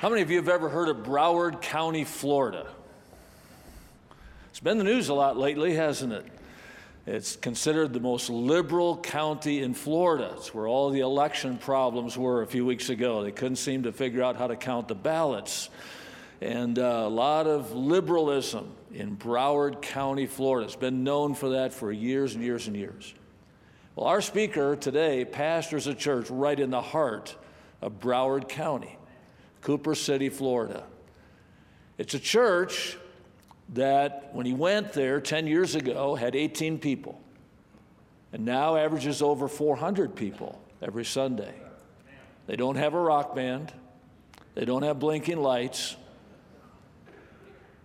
How many of you have ever heard of Broward County, Florida? It's been the news a lot lately, hasn't it? It's considered the most liberal county in Florida. It's where all the election problems were a few weeks ago. They couldn't seem to figure out how to count the ballots. And uh, a lot of liberalism in Broward County, Florida. It's been known for that for years and years and years. Well, our speaker today pastors a church right in the heart of Broward County. Cooper City, Florida. It's a church that, when he went there 10 years ago, had 18 people, and now averages over 400 people every Sunday. They don't have a rock band, they don't have blinking lights.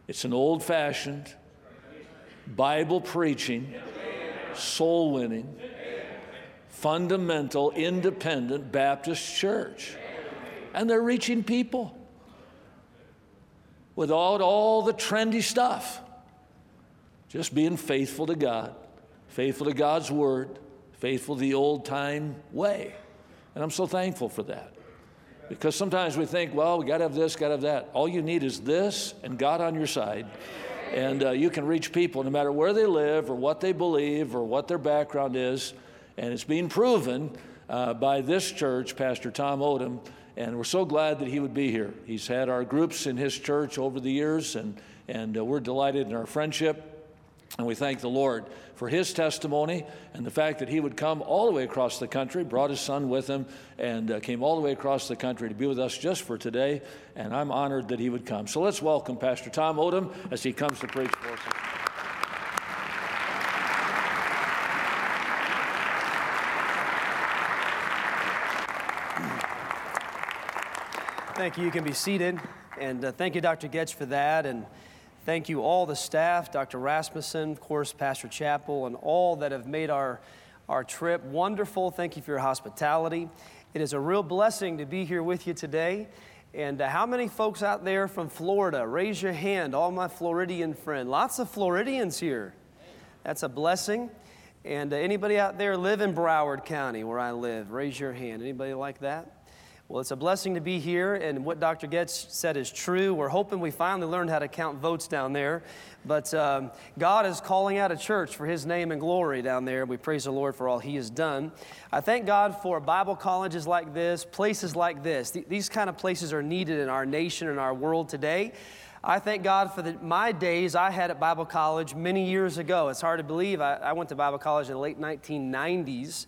It's an old fashioned, Bible preaching, soul winning, fundamental, independent Baptist church and they're reaching people without all the trendy stuff. Just being faithful to God, faithful to God's word, faithful to the old time way. And I'm so thankful for that. Because sometimes we think, well, we got to have this, got to have that. All you need is this and God on your side. And uh, you can reach people no matter where they live or what they believe or what their background is. And it's being proven uh, by this church, Pastor Tom Odom, and we're so glad that he would be here. He's had our groups in his church over the years, and, and uh, we're delighted in our friendship. And we thank the Lord for his testimony and the fact that he would come all the way across the country, brought his son with him, and uh, came all the way across the country to be with us just for today. And I'm honored that he would come. So let's welcome Pastor Tom Odom as he comes to preach for us. Thank you. You can be seated. And uh, thank you, Dr. Goetsch, for that. And thank you, all the staff, Dr. Rasmussen, of course, Pastor Chappell, and all that have made our, our trip wonderful. Thank you for your hospitality. It is a real blessing to be here with you today. And uh, how many folks out there from Florida? Raise your hand, all my Floridian friends. Lots of Floridians here. That's a blessing. And uh, anybody out there live in Broward County, where I live? Raise your hand. Anybody like that? Well, it's a blessing to be here, and what Dr. Goetsch said is true. We're hoping we finally learned how to count votes down there, but um, God is calling out a church for His name and glory down there. We praise the Lord for all He has done. I thank God for Bible colleges like this, places like this. Th- these kind of places are needed in our nation and our world today. I thank God for the, my days I had at Bible college many years ago. It's hard to believe. I, I went to Bible college in the late 1990s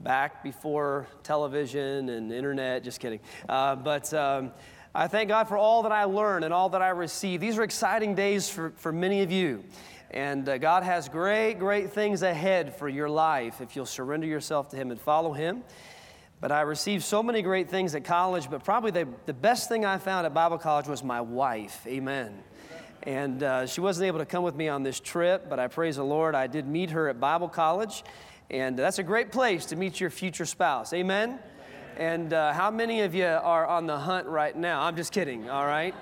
back before television and internet. Just kidding. Uh, but um, I thank God for all that I learn and all that I receive. These are exciting days for, for many of you. And uh, God has great, great things ahead for your life if you'll surrender yourself to Him and follow Him. But I received so many great things at college, but probably the, the best thing I found at Bible college was my wife. Amen. And uh, she wasn't able to come with me on this trip, but I praise the Lord. I did meet her at Bible college. And that's a great place to meet your future spouse. Amen? And uh, how many of you are on the hunt right now? I'm just kidding, all right?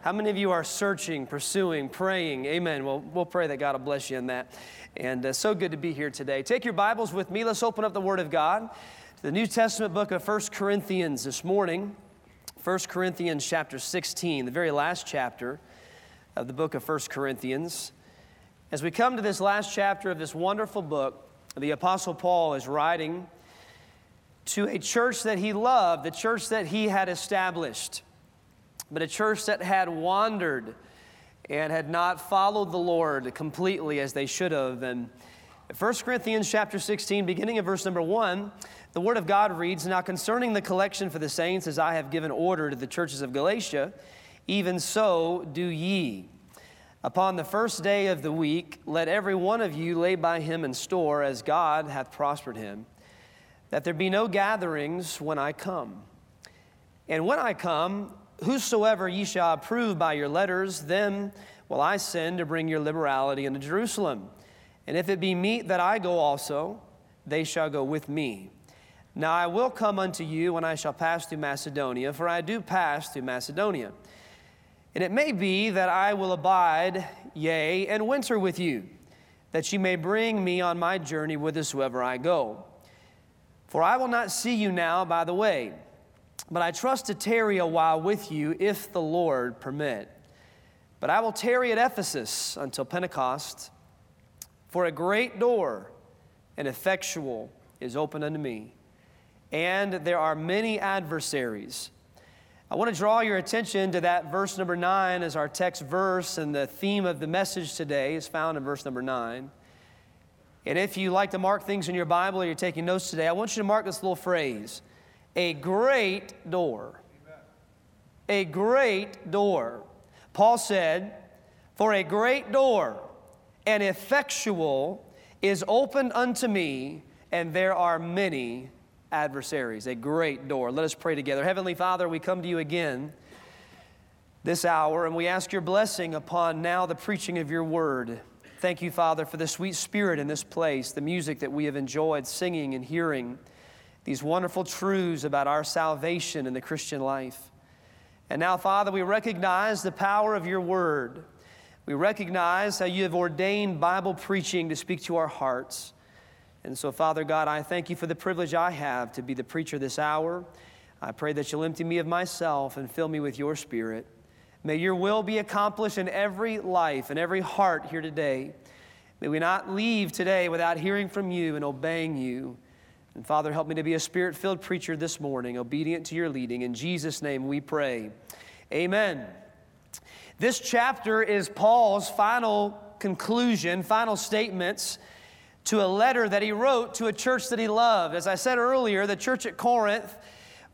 How many of you are searching, pursuing, praying? Amen. Well, we'll pray that God will bless you in that. And uh, so good to be here today. Take your Bibles with me. Let's open up the Word of God to the New Testament book of First Corinthians this morning. First Corinthians chapter 16, the very last chapter of the book of First Corinthians. As we come to this last chapter of this wonderful book, the Apostle Paul is writing to a church that he loved, the church that he had established, but a church that had wandered and had not followed the Lord completely as they should have. And 1 Corinthians chapter 16, beginning of verse number 1, the word of God reads, Now concerning the collection for the saints, as I have given order to the churches of Galatia, even so do ye. Upon the first day of the week, let every one of you lay by him in store as God hath prospered him, that there be no gatherings when I come. And when I come, whosoever ye shall approve by your letters, them will I send to bring your liberality into Jerusalem. And if it be meet that I go also, they shall go with me. Now I will come unto you when I shall pass through Macedonia, for I do pass through Macedonia. And it may be that I will abide, yea, and winter with you, that ye may bring me on my journey whithersoever I go. For I will not see you now by the way, but I trust to tarry a while with you if the Lord permit. But I will tarry at Ephesus until Pentecost, for a great door and effectual is open unto me, and there are many adversaries. I want to draw your attention to that verse number nine as our text verse, and the theme of the message today is found in verse number nine. And if you like to mark things in your Bible or you're taking notes today, I want you to mark this little phrase a great door. A great door. Paul said, For a great door and effectual is opened unto me, and there are many adversaries. A great door. Let us pray together. Heavenly Father, we come to you again this hour, and we ask your blessing upon now the preaching of your word. Thank you, Father, for the sweet spirit in this place, the music that we have enjoyed singing and hearing, these wonderful truths about our salvation in the Christian life. And now, Father, we recognize the power of your word. We recognize how you have ordained Bible preaching to speak to our hearts. And so, Father God, I thank you for the privilege I have to be the preacher this hour. I pray that you'll empty me of myself and fill me with your spirit. May your will be accomplished in every life and every heart here today. May we not leave today without hearing from you and obeying you. And Father, help me to be a spirit filled preacher this morning, obedient to your leading. In Jesus' name we pray. Amen. This chapter is Paul's final conclusion, final statements to a letter that he wrote to a church that he loved. As I said earlier, the church at Corinth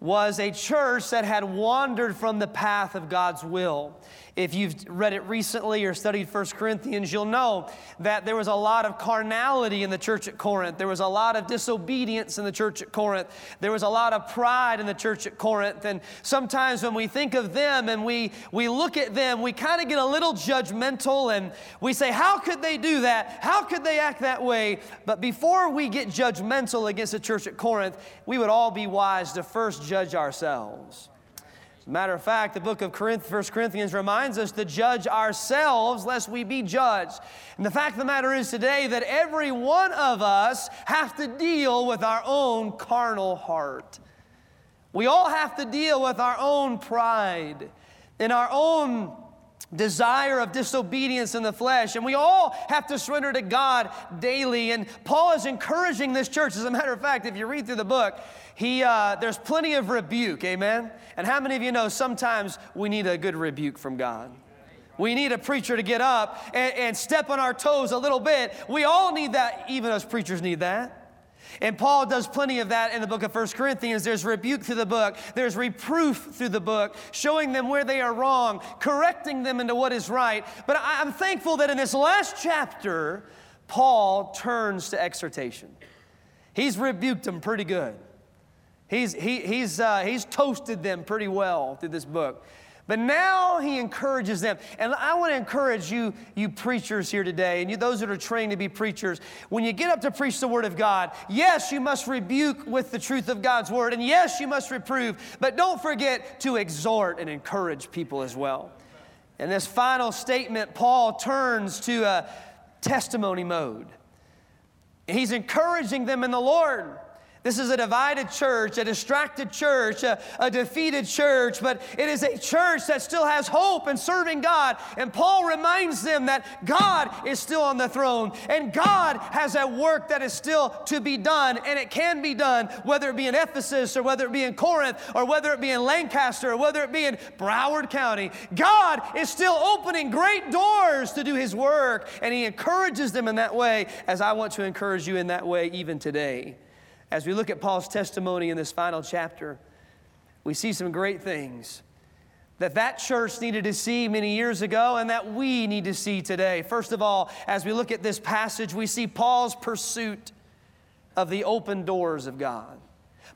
was a church that had wandered from the path of God's will. If you've read it recently or studied 1 Corinthians, you'll know that there was a lot of carnality in the church at Corinth. There was a lot of disobedience in the church at Corinth. There was a lot of pride in the church at Corinth. And sometimes when we think of them and we, we look at them, we kind of get a little judgmental and we say, How could they do that? How could they act that way? But before we get judgmental against the church at Corinth, we would all be wise to first judge ourselves. Matter of fact, the book of Corinth, 1 Corinthians reminds us to judge ourselves lest we be judged. And the fact of the matter is today that every one of us have to deal with our own carnal heart. We all have to deal with our own pride and our own desire of disobedience in the flesh. And we all have to surrender to God daily. And Paul is encouraging this church. As a matter of fact, if you read through the book, he, uh, there's plenty of rebuke, amen? And how many of you know sometimes we need a good rebuke from God? We need a preacher to get up and, and step on our toes a little bit. We all need that, even us preachers need that. And Paul does plenty of that in the book of First Corinthians. There's rebuke through the book, there's reproof through the book, showing them where they are wrong, correcting them into what is right. But I'm thankful that in this last chapter, Paul turns to exhortation. He's rebuked them pretty good. He's, he, he's, uh, he's toasted them pretty well through this book. But now he encourages them. And I want to encourage you, you preachers here today, and you, those that are trained to be preachers, when you get up to preach the Word of God, yes, you must rebuke with the truth of God's Word, and yes, you must reprove, but don't forget to exhort and encourage people as well. In this final statement, Paul turns to a testimony mode. He's encouraging them in the Lord. This is a divided church, a distracted church, a, a, defeated church, but it is a church that still has hope and serving God. And Paul reminds them that God is still on the throne and God has a work that is still to be done, and it can be done, whether it be in Ephesus or whether it be in Corinth or whether it be in Lancaster or whether it be in Broward County. God is still opening great doors to do His work, and He encourages them in that way, as I want to encourage you in that way even today. As we look at Paul's testimony in this final chapter, we see some great things that that church needed to see many years ago and that we need to see today. First of all, as we look at this passage, we see Paul's pursuit of the open doors of God.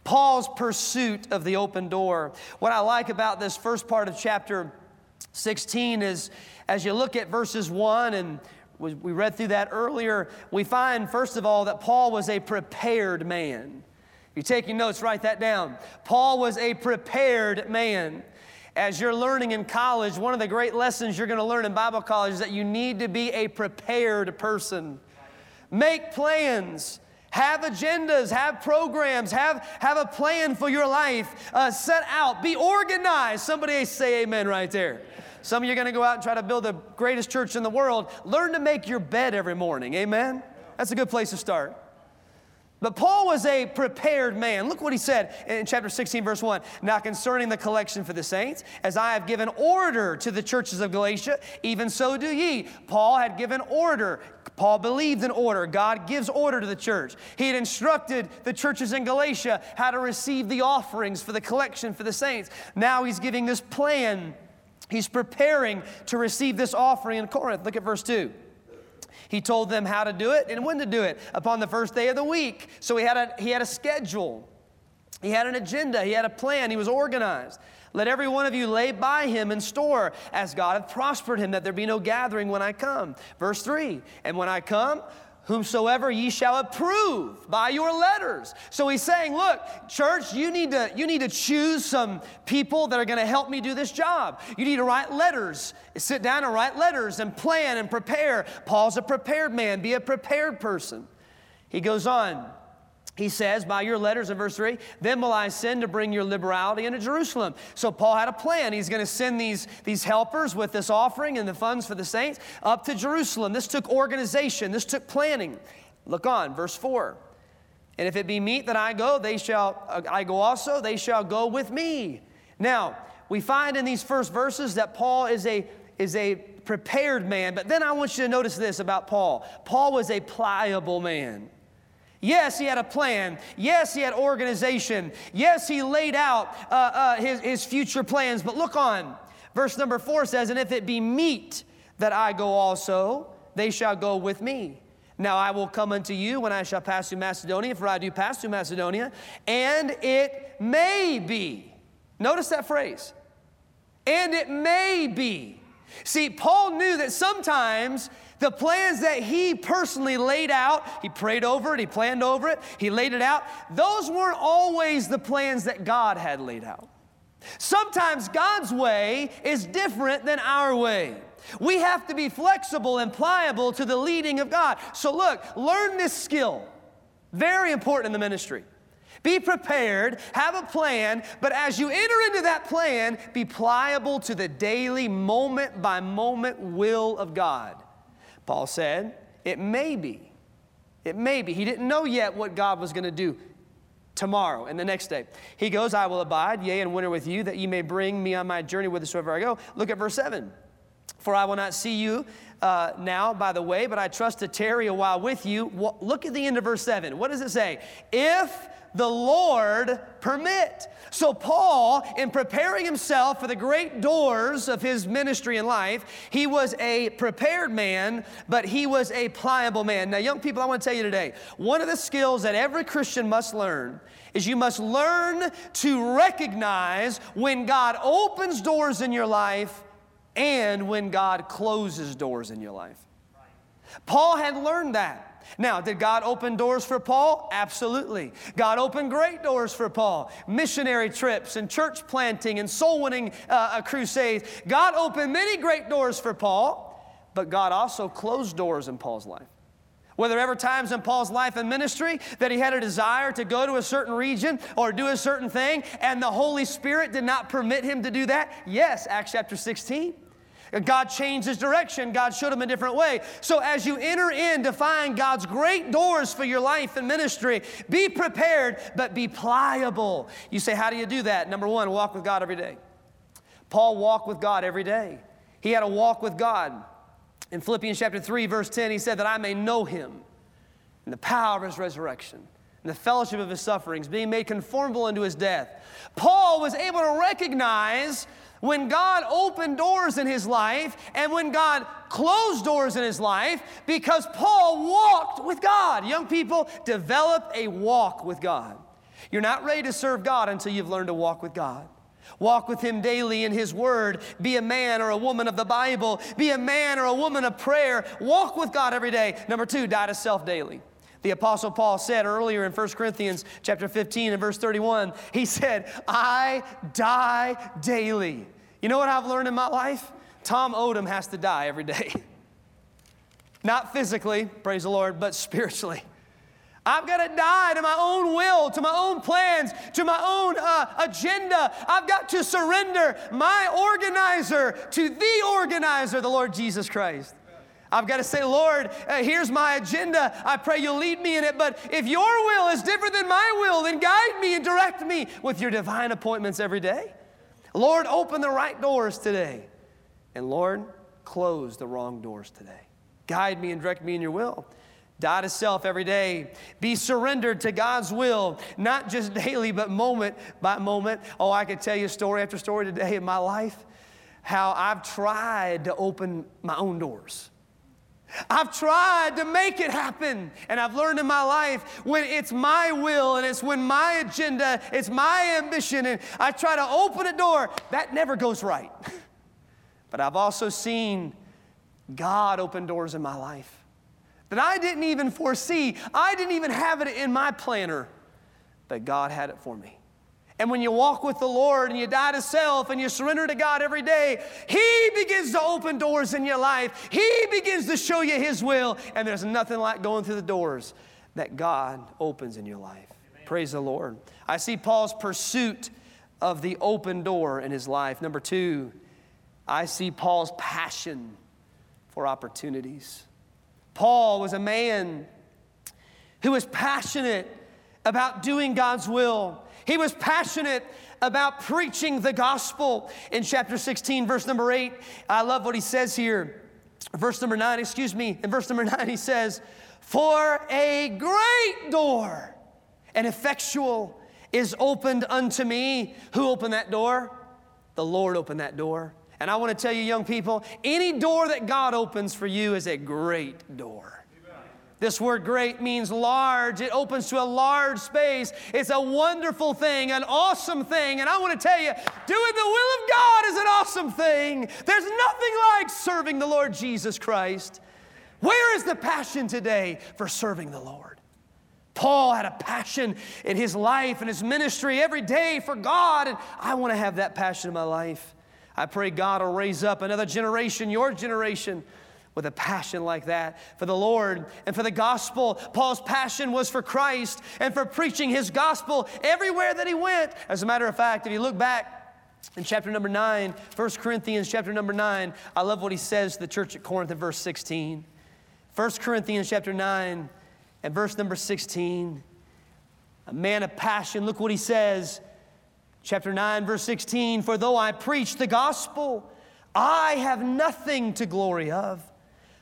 Paul's pursuit of the open door. What I like about this first part of chapter 16 is as you look at verses 1 and we read through that earlier. We find, first of all, that Paul was a prepared man. If you're taking notes, write that down. Paul was a prepared man. As you're learning in college, one of the great lessons you're going to learn in Bible college is that you need to be a prepared person. Make plans, Have agendas, have programs, have, have a plan for your life. Uh, set out, be organized. Somebody say amen right there. Some of you are going to go out and try to build the greatest church in the world. Learn to make your bed every morning. Amen? That's a good place to start. But Paul was a prepared man. Look what he said in chapter 16, verse 1. Now, concerning the collection for the saints, as I have given order to the churches of Galatia, even so do ye. Paul had given order. Paul believed in order. God gives order to the church. He had instructed the churches in Galatia how to receive the offerings for the collection for the saints. Now he's giving this plan. He's preparing to receive this offering in Corinth. Look at verse 2. He told them how to do it and when to do it upon the first day of the week. So he had a, he had a schedule, he had an agenda, he had a plan, he was organized. Let every one of you lay by him in store as God hath prospered him, that there be no gathering when I come. Verse 3 And when I come, whomsoever ye shall approve by your letters. So he's saying, look, church, you need to, you need to choose some people that are going to help me do this job. You need to write letters. Sit down and write letters and plan and prepare. Paul's a prepared man. Be a prepared person. He goes on he says, by your letters in verse 3, then will I send to bring your liberality into Jerusalem. So Paul had a plan. He's going to send these, these helpers with this offering and the funds for the saints up to Jerusalem. This took organization, this took planning. Look on, verse 4. And if it be meet that I go, they shall, uh, I go also, they shall go with me. Now, we find in these first verses that Paul is a, is a prepared man, but then I want you to notice this about Paul. Paul was a pliable man. Yes, he had a plan. Yes, he had organization. Yes, he laid out uh, uh, his, his future plans. But look on. Verse number four says, And if it be meet that I go also, they shall go with me. Now I will come unto you when I shall pass through Macedonia, for I do pass through Macedonia, and it may be. Notice that phrase. And it may be. See, Paul knew that sometimes the plans that he personally laid out, he prayed over it, he planned over it, he laid it out, those weren't always the plans that God had laid out. Sometimes God's way is different than our way. We have to be flexible and pliable to the leading of God. So, look, learn this skill. Very important in the ministry. Be prepared, have a plan, but as you enter into that plan, be pliable to the daily, moment by moment will of God. Paul said, It may be. It may be. He didn't know yet what God was going to do tomorrow and the next day. He goes, I will abide, yea, and winter with you, that ye may bring me on my journey whithersoever I go. Look at verse 7. For I will not see you uh, now by the way, but I trust to tarry a while with you. Look at the end of verse 7. What does it say? If the Lord permit. So, Paul, in preparing himself for the great doors of his ministry in life, he was a prepared man, but he was a pliable man. Now, young people, I want to tell you today one of the skills that every Christian must learn is you must learn to recognize when God opens doors in your life and when God closes doors in your life. Paul had learned that. Now, did God open doors for Paul? Absolutely. God opened great doors for Paul missionary trips and church planting and soul winning uh, crusades. God opened many great doors for Paul, but God also closed doors in Paul's life. Were there ever times in Paul's life and ministry that he had a desire to go to a certain region or do a certain thing and the Holy Spirit did not permit him to do that? Yes, Acts chapter 16. God changed his direction. God showed him a different way. So as you enter in to find God's great doors for your life and ministry, be prepared, but be pliable. You say, how do you do that? Number one, walk with God every day. Paul walked with God every day. He had a walk with God. In Philippians chapter 3, verse 10, he said that I may know him and the power of his resurrection and the fellowship of his sufferings, being made conformable unto his death. Paul was able to recognize when God opened doors in his life and when God closed doors in his life because Paul walked with God. Young people, develop a walk with God. You're not ready to serve God until you've learned to walk with God. Walk with Him daily in His Word. Be a man or a woman of the Bible. Be a man or a woman of prayer. Walk with God every day. Number two, die to self daily. The apostle Paul said earlier in 1 Corinthians chapter 15 and verse 31, he said, I die daily. You know what I've learned in my life? Tom Odom has to die every day. Not physically, praise the Lord, but spiritually. I've got to die to my own will, to my own plans, to my own uh, agenda. I've got to surrender my organizer to the organizer, the Lord Jesus Christ. I've got to say, Lord, uh, here's my agenda. I pray you'll lead me in it. But if your will is different than my will, then guide me and direct me with your divine appointments every day. Lord, open the right doors today. And Lord, close the wrong doors today. Guide me and direct me in your will. Die to self every day. Be surrendered to God's will, not just daily, but moment by moment. Oh, I could tell you story after story today in my life how I've tried to open my own doors. I've tried to make it happen. And I've learned in my life when it's my will and it's when my agenda, it's my ambition, and I try to open a door, that never goes right. But I've also seen God open doors in my life that I didn't even foresee. I didn't even have it in my planner, but God had it for me. And when you walk with the Lord and you die to self and you surrender to God every day, He begins to open doors in your life. He begins to show you His will. And there's nothing like going through the doors that God opens in your life. Amen. Praise the Lord. I see Paul's pursuit of the open door in his life. Number two, I see Paul's passion for opportunities. Paul was a man who was passionate about doing God's will. He was passionate about preaching the gospel. In chapter 16, verse number 8, I love what he says here. Verse number 9, excuse me. In verse number 9, he says, For a great door and effectual is opened unto me. Who opened that door? The Lord opened that door. And I want to tell you, young people, any door that God opens for you is a great door. This word great means large. It opens to a large space. It's a wonderful thing, an awesome thing. And I want to tell you, doing the will of God is an awesome thing. There's nothing like serving the Lord Jesus Christ. Where is the passion today for serving the Lord? Paul had a passion in his life and his ministry every day for God, and I want to have that passion in my life. I pray God will raise up another generation, your generation, with a passion like that for the Lord and for the gospel. Paul's passion was for Christ and for preaching his gospel everywhere that he went. As a matter of fact, if you look back in chapter number 9, 1 Corinthians chapter number 9, I love what he says to the church at Corinth in verse 16. 1 Corinthians chapter 9 and verse number 16. A man of passion, look what he says. Chapter 9, verse 16 For though I preach the gospel, I have nothing to glory of.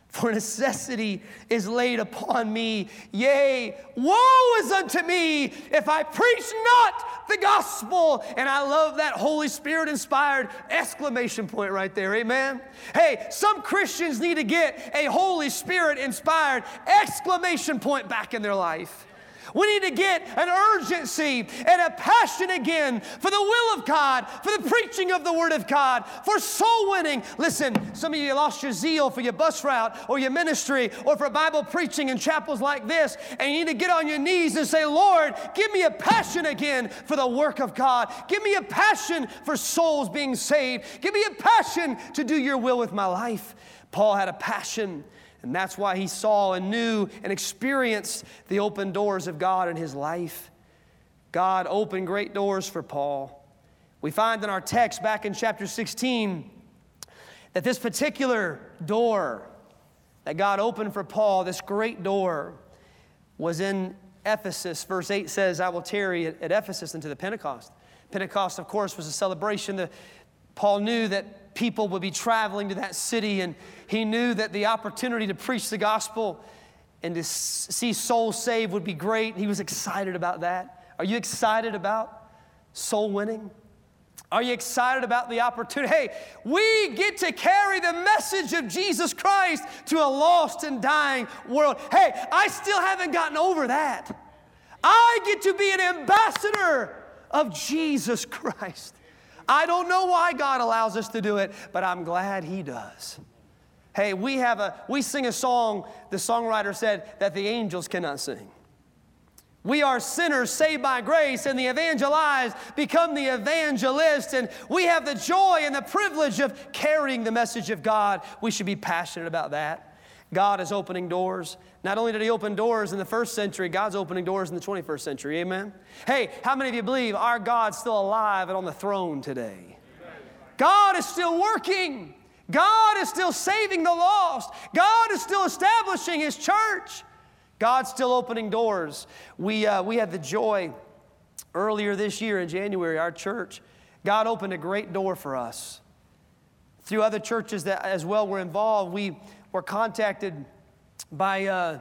For necessity is laid upon me. Yea, woe is unto me if I preach not the gospel. And I love that Holy Spirit inspired exclamation point right there. Amen. Hey, some Christians need to get a Holy Spirit inspired exclamation point back in their life. We need to get an urgency and a passion again for the will of God, for the preaching of the Word of God, for soul winning. Listen, some of you lost your zeal for your bus route or your ministry or for Bible preaching in chapels like this, and you need to get on your knees and say, Lord, give me a passion again for the work of God. Give me a passion for souls being saved. Give me a passion to do your will with my life. Paul had a passion and that's why he saw and knew and experienced the open doors of God in his life. God opened great doors for Paul. We find in our text back in chapter 16 that this particular door that God opened for Paul, this great door, was in Ephesus. Verse 8 says, I will tarry at, Ephesus until the Pentecost. Pentecost, of course, was a celebration. The, Paul knew that people would be traveling to that city, and he knew that the opportunity to preach the gospel and to see souls saved would be great. He was excited about that. Are you excited about soul winning? Are you excited about the opportunity? Hey, we get to carry the message of Jesus Christ to a lost and dying world. Hey, I still haven't gotten over that. I get to be an ambassador of Jesus Christ. I don't know why God allows us to do it, but I'm glad He does. Hey, we have a we sing a song, the songwriter said that the angels cannot sing. We are sinners saved by grace, and the evangelized become the evangelist. And we have the joy and the privilege of carrying the message of God. We should be passionate about that. God is opening doors. Not only did He open doors in the first century, God's opening doors in the 21st century. Amen? Hey, how many of you believe our God's still alive and on the throne today? God is still working. God is still saving the lost. God is still establishing His church. God's still opening doors. We, uh, we had the joy earlier this year in January, our church, God opened a great door for us. Through other churches that as well were involved, we were contacted by, uh,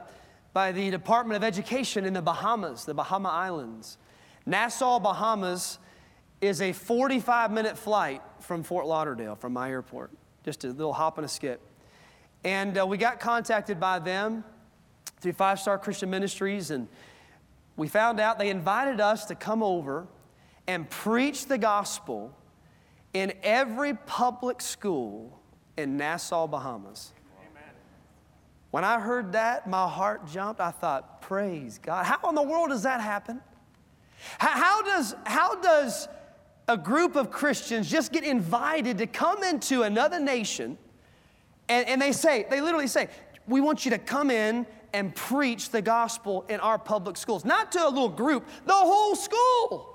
by the Department of Education in the Bahamas, the Bahama Islands. Nassau, Bahamas is a 45 minute flight from Fort Lauderdale, from my airport, just a little hop and a skip. And uh, we got contacted by them through Five Star Christian Ministries, and we found out they invited us to come over and preach the gospel in every public school in Nassau, Bahamas. When I heard that, my heart jumped. I thought, praise God. How in the world does that happen? How, does, how does a group of Christians just get invited to come into another nation and, and they say, they literally say, we want you to come in and preach the gospel in our public schools. Not to a little group, the whole school.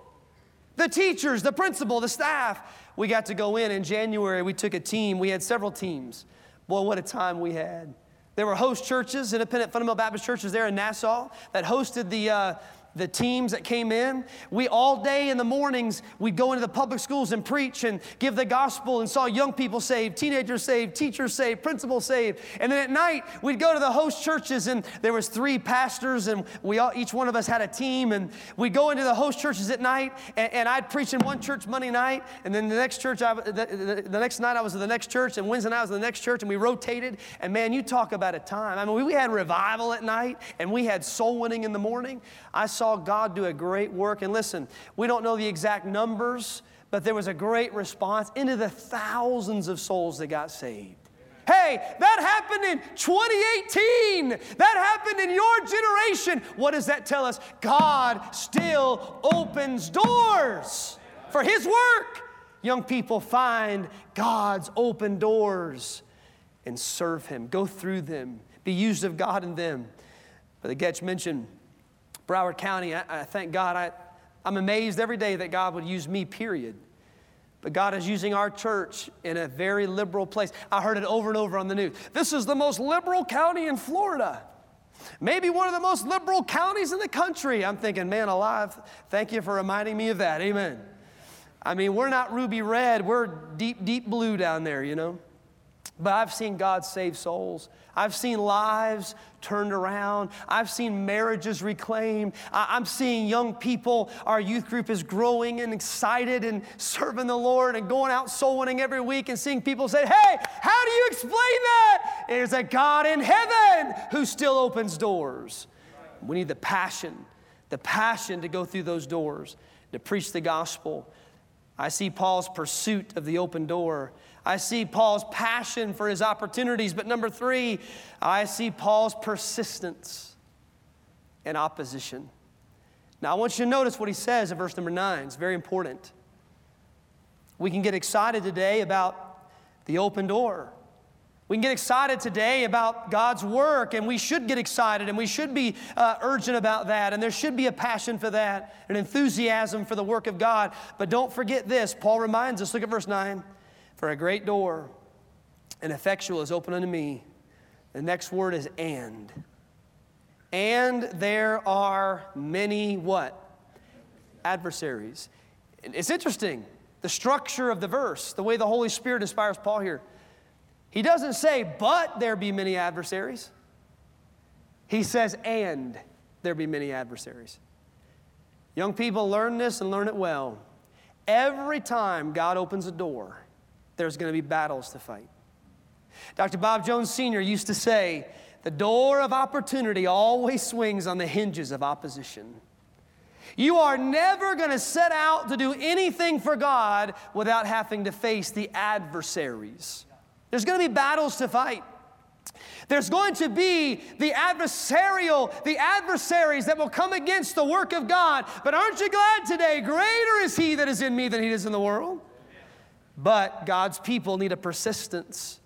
The teachers, the principal, the staff. We got to go in in January. We took a team. We had several teams. Boy, what a time we had. There were host churches, independent fundamental Baptist churches there in Nassau that hosted the, uh, the teams that came in. We all day in the mornings, we'd go into the public schools and preach and give the gospel and saw young people saved, teenagers saved, teachers saved, principals saved. And then at night, we'd go to the host churches and there was three pastors and we all, each one of us had a team and we'd go into the host churches at night and, and I'd preach in one church Monday night and then the next church, I, the, the, the, next night I was in the next church and Wednesday night I was in the next church and we rotated and man, you talk about a time. I mean, we, we had revival at night and we had soul winning in the morning. I saw God do a great work. And listen, we don't know the exact numbers, but there was a great response into the thousands of souls that got saved. Hey, that happened in 2018. That happened in your generation. What does that tell us? God still opens doors for His work. Young people find God's open doors and serve Him, go through them, be used of God in them. Brother Goetsch mentioned Broward County, I, I thank God. I, I'm amazed every day that God would use me, period. But God is using our church in a very liberal place. I heard it over and over on the news. This is the most liberal county in Florida. Maybe one of the most liberal counties in the country. I'm thinking, man alive, thank you for reminding me of that. Amen. I mean, we're not ruby red, we're deep, deep blue down there, you know. But I've seen God save souls. I've seen lives turned around. I've seen marriages reclaimed. I'm seeing young people, our youth group is growing and excited and serving the Lord and going out soul winning every week and seeing people say, Hey, how do you explain that? There's a God in heaven who still opens doors. We need the passion, the passion to go through those doors, to preach the gospel. I see Paul's pursuit of the open door. I see Paul's passion for his opportunities. But number three, I see Paul's persistence and opposition. Now, I want you to notice what he says in verse number nine. It's very important. We can get excited today about the open door. We can get excited today about God's work, and we should get excited, and we should be uh, urgent about that, and there should be a passion for that, an enthusiasm for the work of God. But don't forget this. Paul reminds us look at verse 9. For a great door and effectual is open unto me. The next word is and. And there are many what? Adversaries. It's interesting, the structure of the verse, the way the Holy Spirit inspires Paul here. He doesn't say, but there be many adversaries. He says, and there be many adversaries. Young people learn this and learn it well. Every time God opens a door, there's going to be battles to fight. Dr. Bob Jones Sr. used to say, the door of opportunity always swings on the hinges of opposition. You are never going to set out to do anything for God without having to face the adversaries. There's going to be battles to fight. There's going to be the adversarial, the adversaries that will come against the work of God. But aren't you glad today? Greater is He that is in me than He is in the world. But God's people need a persistence.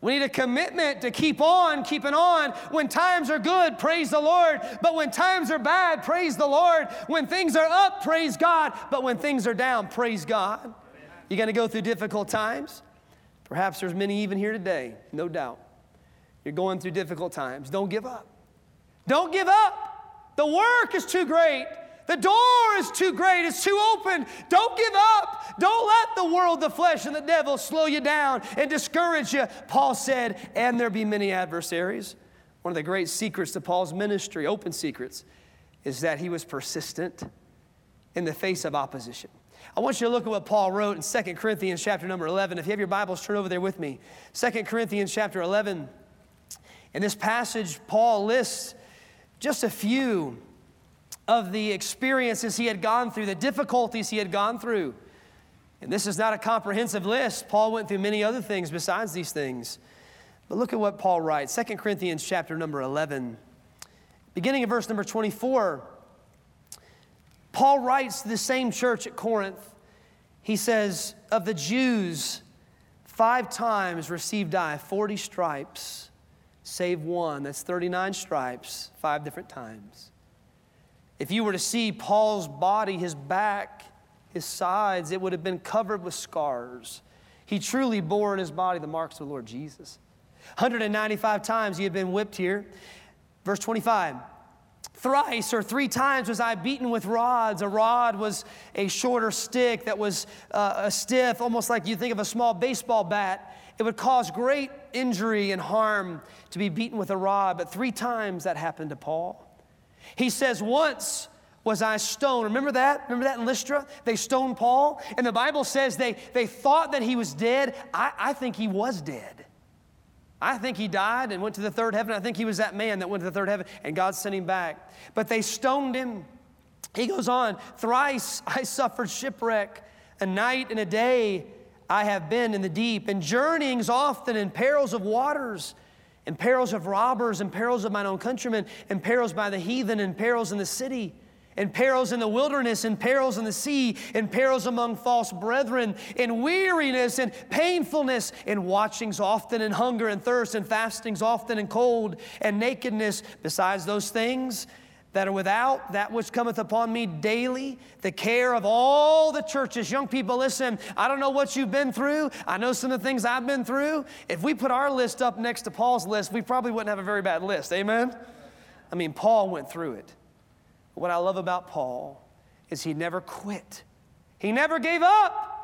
We need a commitment to keep on, keeping on. When times are good, praise the Lord. But when times are bad, praise the Lord. When things are up, praise God. But when things are down, praise God. You're going to go through difficult times. Perhaps there's many even here today, no doubt. You're going through difficult times. Don't give up. Don't give up. The work is too great. The door is too great, it's too open. Don't give up. Don't let the world, the flesh, and the devil slow you down and discourage you. Paul said, and there be many adversaries. One of the great secrets to Paul's ministry, open secrets, is that he was persistent in the face of opposition. I want you to look at what Paul wrote in 2 Corinthians chapter number 11. If you have your Bibles, turn over there with me. 2 Corinthians chapter 11. In this passage, Paul lists just a few of the experiences he had gone through, the difficulties he had gone through. And this is not a comprehensive list. Paul went through many other things besides these things. But look at what Paul writes 2 Corinthians chapter number 11, beginning of verse number 24. Paul writes to the same church at Corinth. He says, Of the Jews, five times received I 40 stripes, save one. That's 39 stripes, five different times. If you were to see Paul's body, his back, his sides, it would have been covered with scars. He truly bore in his body the marks of the Lord Jesus. 195 times he had been whipped here. Verse 25. Thrice or three times was I beaten with rods. A rod was a shorter stick that was uh, a stiff, almost like you think of a small baseball bat. It would cause great injury and harm to be beaten with a rod, but three times that happened to Paul. He says, Once was I stoned. Remember that? Remember that in Lystra? They stoned Paul. And the Bible says they, they thought that he was dead. I, I think he was dead. I think he died and went to the third heaven. I think he was that man that went to the third heaven and God sent him back. But they stoned him. He goes on, thrice I suffered shipwreck. A night and a day I have been in the deep, and journeyings often in perils of waters and perils of robbers, and perils of mine own countrymen, and perils by the heathen, and perils in the city, and perils in the wilderness, and perils in the sea, and perils among false brethren, and weariness, and painfulness, and watchings often, and hunger, and thirst, and fastings often, and cold, and nakedness. Besides those things, that are without, that which cometh upon me daily, the care of all the churches. Young people, listen, I don't know what you've been through. I know some of the things I've been through. If we put our list up next to Paul's list, we probably wouldn't have a very bad list. Amen? I mean, Paul went through it. What I love about Paul is he never quit, he never gave up.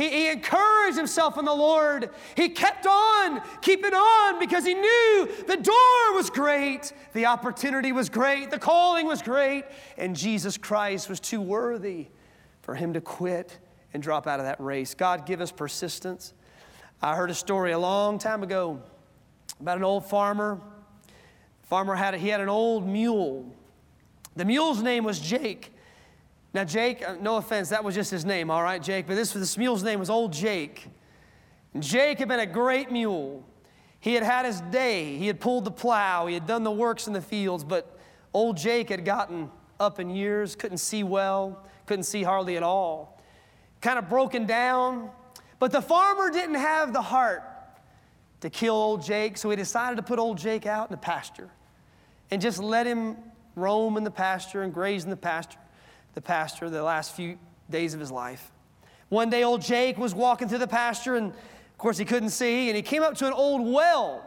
He, he, encouraged himself in the Lord. He kept on, keeping on, because he knew the door was great, the opportunity was great, the calling was great, and Jesus Christ was too worthy for him to quit and drop out of that race. God, give us persistence. I heard a story a long time ago about an old farmer. Farmer had a, he had an old mule. The mule's name was Jake. Now, Jake, uh, no offense, that was just his name, all right, Jake, but this, this mule's name was Old Jake. Jake had been a great mule. He had had his day. He had pulled the plow. He had done the works in the fields, but old Jake had gotten up in years, couldn't see well, couldn't see hardly at all, kind of broken down. But the farmer didn't have the heart to kill old Jake, so he decided to put old Jake out in the pasture and just let him roam in the pasture and graze in the pasture the pasture the last few days of his life. One day, old Jake was walking through the pasture, and of course, he couldn't see, and he came up to an old well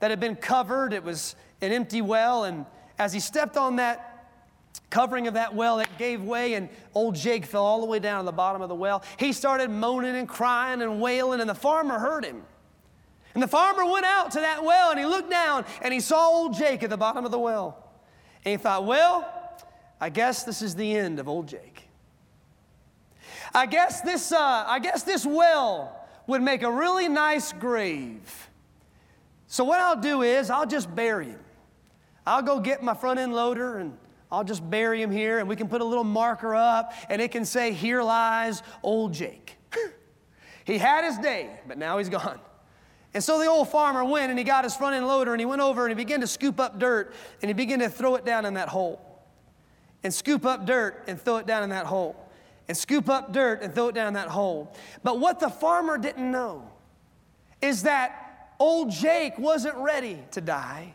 that had been covered. It was an empty well, and as he stepped on that covering of that well, it gave way, and old Jake fell all the way down to the bottom of the well. He started moaning and crying and wailing, and the farmer heard him. And the farmer went out to that well and he looked down and he saw old Jake at the bottom of the well. And he thought, well, I guess this is the end of old Jake. I guess this, uh, I guess this well would make a really nice grave. So what I'll do is I'll just bury him. I'll go get my front end loader and I'll just bury him here and we can put a little marker up and it can say, Here lies old Jake. he had his day, but now he's gone. And so the old farmer went and he got his front end loader and he went over and he began to scoop up dirt and he began to throw it down in that hole and scoop up dirt and throw it down in that hole. And scoop up dirt and throw it down in that hole. But what the farmer didn't know is that old Jake wasn't ready to die.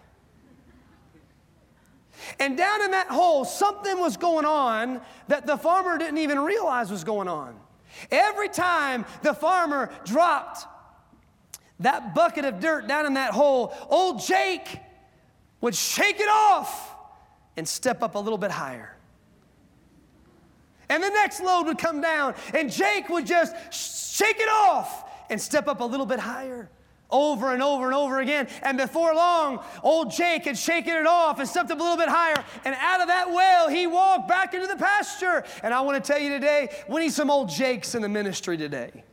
And down in that hole, something was going on that the farmer didn't even realize was going on. Every time the farmer dropped that bucket of dirt down in that hole, old Jake would shake it off and step up a little bit higher. And the next load would come down, and Jake would just shake it off and step up a little bit higher over and over and over again. And before long, old Jake had shaken it off and stepped up a little bit higher. And out of that well, he walked back into the pasture. And I want to tell you today, we need some old Jakes in the ministry today.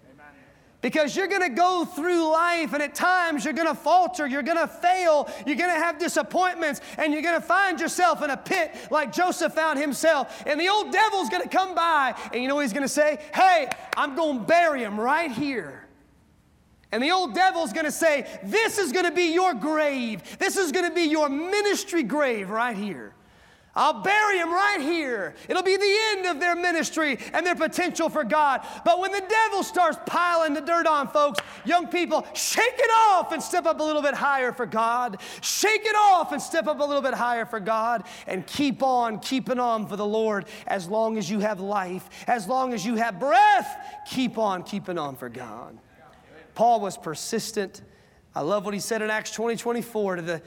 Because you're gonna go through life and at times you're gonna falter, you're gonna fail, you're gonna have disappointments, and you're gonna find yourself in a pit like Joseph found himself. And the old devil's gonna come by, and you know he's gonna say? Hey, I'm gonna bury him right here. And the old devil's gonna say, This is gonna be your grave. This is gonna be your ministry grave right here. I'll bury him right here. It'll be the end of their ministry and their potential for God. But when the devil starts piling the dirt on folks, young people, shake it off and step up a little bit higher for God. Shake it off and step up a little bit higher for God and keep on keeping on for the Lord as long as you have life, as long as you have breath, keep on keeping on for God. Paul was persistent. I love what he said in Acts 20 24 to the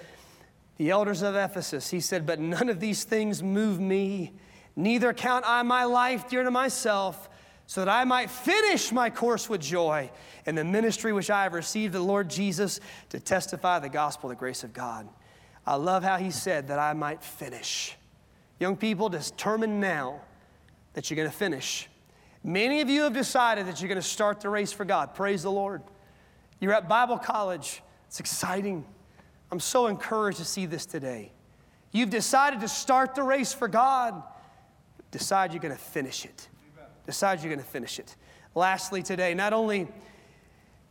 the elders of Ephesus. He said, But none of these things move me, neither count I my life dear to myself, so that I might finish my course with joy in the ministry which I have received of the Lord Jesus to testify the gospel, the grace of God. I love how he said that I might finish. Young people, determine now that you're going to finish. Many of you have decided that you're going to start the race for God. Praise the Lord. You're at Bible college, it's exciting. I'm so encouraged to see this today. You've decided to start the race for God. Decide you're going to finish it. Decide you're going to finish it. Lastly, today, not only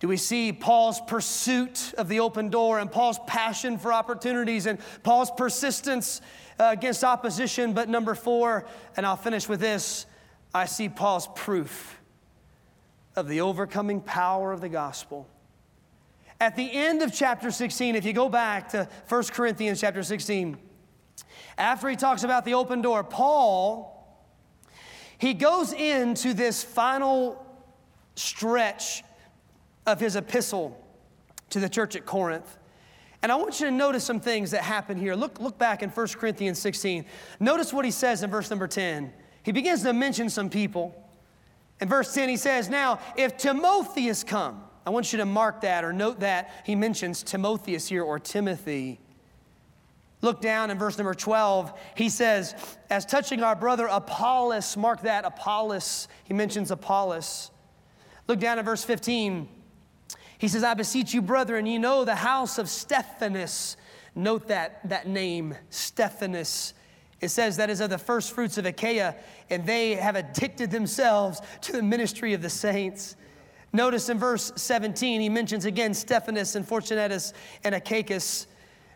do we see Paul's pursuit of the open door and Paul's passion for opportunities and Paul's persistence uh, against opposition, but number four, and I'll finish with this I see Paul's proof of the overcoming power of the gospel. At the end of chapter 16, if you go back to 1 Corinthians chapter 16, after he talks about the open door, Paul, he goes into this final stretch of his epistle to the church at Corinth. And I want you to notice some things that happen here. Look, look back in 1 Corinthians 16. Notice what he says in verse number 10. He begins to mention some people. In verse 10, he says, Now, if Timotheus come, I want you to mark that or note that he mentions Timotheus here or Timothy. Look down in verse number 12. He says, As touching our brother Apollos, mark that Apollos. He mentions Apollos. Look down at verse 15. He says, I beseech you, brethren, you know the house of Stephanas. Note that, that name, Stephanas. It says that is of the first fruits of Achaia, and they have addicted themselves to the ministry of the saints. Notice in verse 17, he mentions again Stephanas and Fortunatus and Achaicus.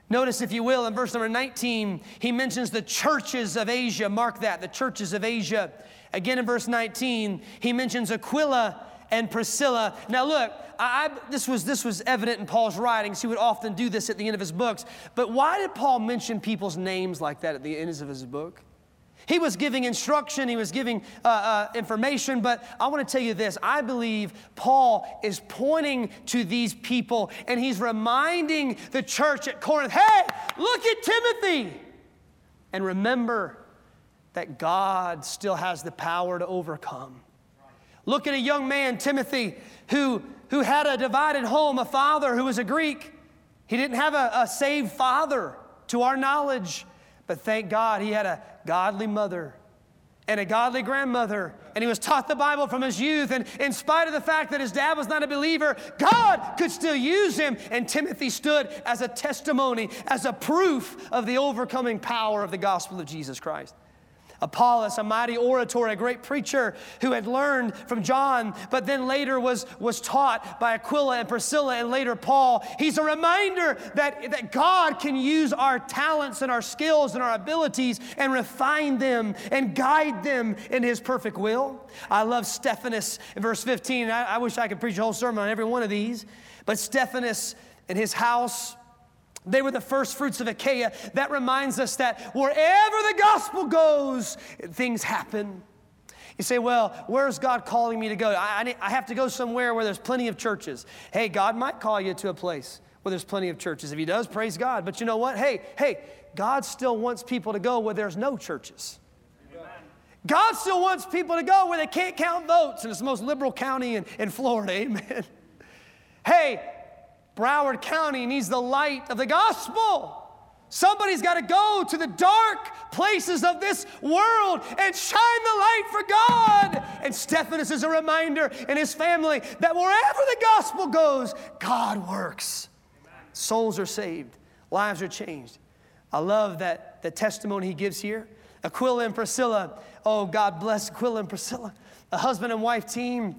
Notice, if you will, in verse number 19, he mentions the churches of Asia. Mark that, the churches of Asia. Again, in verse 19, he mentions Aquila and Priscilla. Now, look, I, I, this, was, this was evident in Paul's writings. He would often do this at the end of his books. But why did Paul mention people's names like that at the end of his book? He was giving instruction, he was giving uh, uh, information, but I want to tell you this. I believe Paul is pointing to these people and he's reminding the church at Corinth hey, look at Timothy. And remember that God still has the power to overcome. Look at a young man, Timothy, who, who had a divided home, a father who was a Greek. He didn't have a, a saved father to our knowledge. But thank God he had a godly mother and a godly grandmother. And he was taught the Bible from his youth. And in spite of the fact that his dad was not a believer, God could still use him. And Timothy stood as a testimony, as a proof of the overcoming power of the gospel of Jesus Christ. Apollos, a mighty orator, a great preacher who had learned from John, but then later was, was taught by Aquila and Priscilla and later Paul. He's a reminder that, that God can use our talents and our skills and our abilities and refine them and guide them in His perfect will. I love Stephanas in verse 15. I, I wish I could preach a whole sermon on every one of these, but Stephanas and his house. They were the first fruits of Achaia. That reminds us that wherever the gospel goes, things happen. You say, well, where's God calling me to go? I, I, have to go somewhere where there's plenty of churches. Hey, God might call you to a place where there's plenty of churches. If He does, praise God. But you know what? Hey, hey, God still wants people to go where there's no churches. God still wants people to go where they can't count votes, and it's the most liberal county in, in Florida. Amen. Hey, Broward County needs the light of the gospel. Somebody's got to go to the dark places of this world and shine the light for God. And Stephanas is a reminder and his family that wherever the gospel goes, God works. Souls are saved, lives are changed. I love that the testimony he gives here. Aquila and Priscilla, oh, God bless Aquila and Priscilla, a husband and wife team.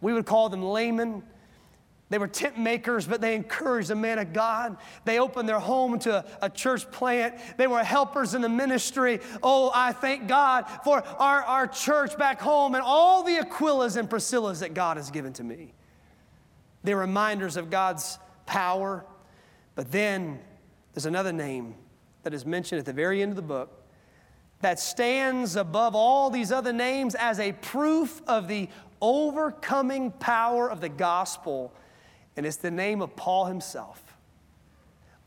We would call them laymen. They were tent makers, but they encouraged the man of God. They opened their home to a, a, church plant. They were helpers in the ministry. Oh, I thank God for our, our church back home and all the Aquilas and Priscillas that God has given to me. They're reminders of God's power. But then there's another name that is mentioned at the very end of the book that stands above all these other names as a proof of the overcoming power of the gospel, and it's the name of Paul himself.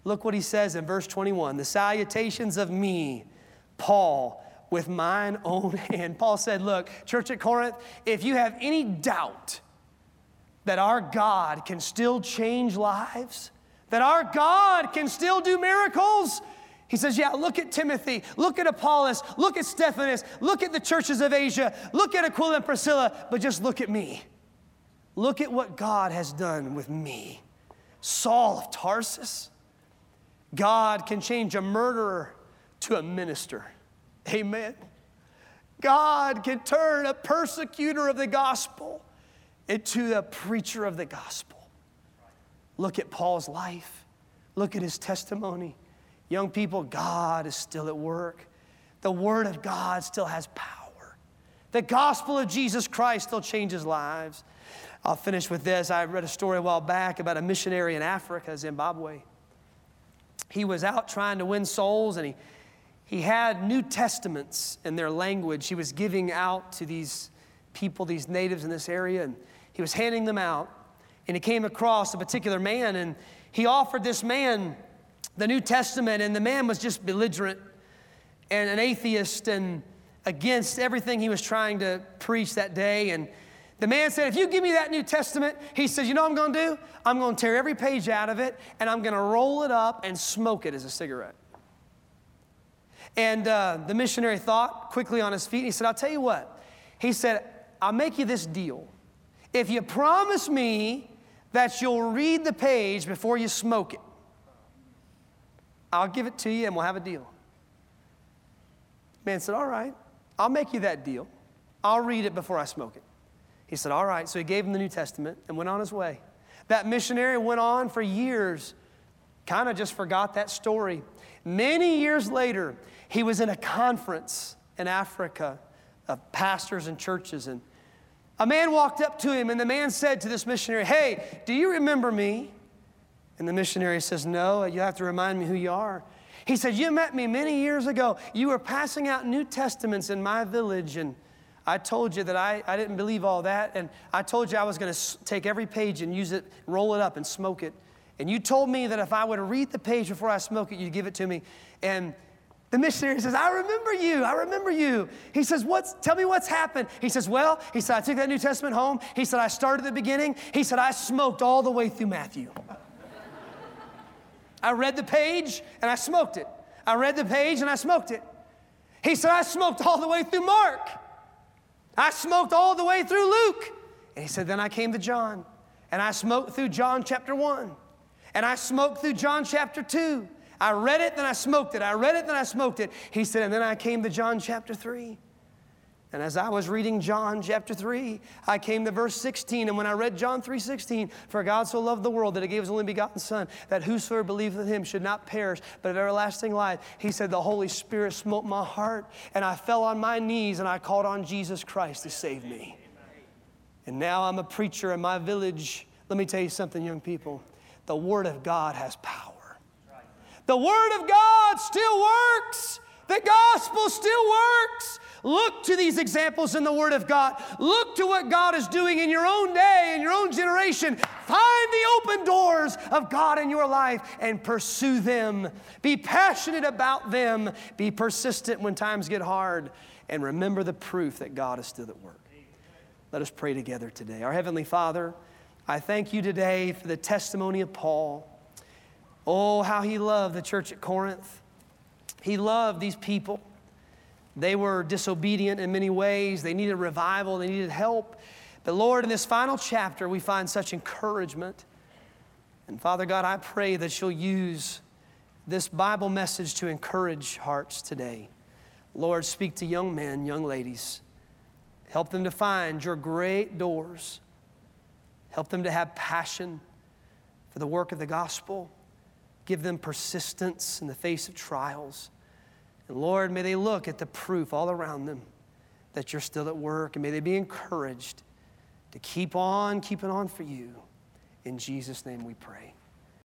Look what he says in verse 21 the salutations of me, Paul, with mine own hand. Paul said, Look, church at Corinth, if you have any doubt that our God can still change lives, that our God can still do miracles, he says, Yeah, look at Timothy, look at Apollos, look at Stephanas, look at the churches of Asia, look at Aquila and Priscilla, but just look at me. Look at what God has done with me. Saul of Tarsus. God can change a murderer to a minister. Amen. God can turn a persecutor of the gospel into a preacher of the gospel. Look at Paul's life. Look at his testimony. Young people, God is still at work. The Word of God still has power. The gospel of Jesus Christ still changes lives. I'll finish with this. I read a story a while back about a missionary in Africa, Zimbabwe. He was out trying to win souls and he, he had New Testaments in their language. He was giving out to these people, these natives in this area, and he was handing them out. And he came across a particular man and he offered this man the New Testament, and the man was just belligerent and an atheist and against everything he was trying to preach that day. And the man said, If you give me that New Testament, he says, You know what I'm going to do? I'm going to tear every page out of it and I'm going to roll it up and smoke it as a cigarette. And uh, the missionary thought quickly on his feet. He said, I'll tell you what. He said, I'll make you this deal. If you promise me that you'll read the page before you smoke it, I'll give it to you and we'll have a deal. Man said, All right, I'll make you that deal. I'll read it before I smoke it. He said, All right. So he gave him the New Testament and went on his way. That missionary went on for years, kind of just forgot that story. Many years later, he was in a conference in Africa of pastors and churches, and a man walked up to him, and the man said to this missionary, Hey, do you remember me? And the missionary says, No, you have to remind me who you are. He said, You met me many years ago. You were passing out New Testaments in my village, and I told you that I, I didn't believe all that. And I told you I was going to take every page and use it, roll it up, and smoke it. And you told me that if I would read the page before I smoke it, you'd give it to me. And the missionary says, I remember you. I remember you. He says, What's, tell me what's happened. He says, Well, he said, I took that New Testament home. He said, I started at the beginning. He said, I smoked all the way through Matthew. I read the page and I smoked it. I read the page and I smoked it. He said, I smoked all the way through Mark. I smoked all the way through Luke. And he said, then I came to John and I smoked through John chapter 1. And I smoked through John chapter 2. I read it, then I smoked it. I read it, then I smoked it. He said, and then I came to John chapter 3. And as I was reading John chapter 3, I came to verse 16. And when I read John 3 16, for God so loved the world that he gave his only begotten Son, that whosoever believeth in him should not perish, but have everlasting life. He said, The Holy Spirit smote my heart, and I fell on my knees and I called on Jesus Christ to save me. And now I'm a preacher in my village. Let me tell you something, young people. the Word of God has power. The Word of God still works. The gospel still works. Look to these examples in the Word of God. Look to what God is doing in your own day, in your own generation. Find the open doors of God in your life and pursue them. Be passionate about them. Be persistent when times get hard. And remember the proof that God is still at work. Let us pray together today. Our Heavenly Father, I thank you today for the testimony of Paul. Oh, how he loved the church at Corinth. He loved these people. They were disobedient in many ways. They needed revival, they needed help. But Lord, in this final chapter, we find such encouragement. And Father God, I pray that you'll use this Bible message to encourage hearts today. Lord, speak to young men, young ladies. Help them to find your great doors. Help them to have passion for the work of the gospel. Give them persistence in the face of trials. And Lord, may they look at the proof all around them that you're still at work, and may they be encouraged to keep on keeping on for you. In Jesus' name we pray.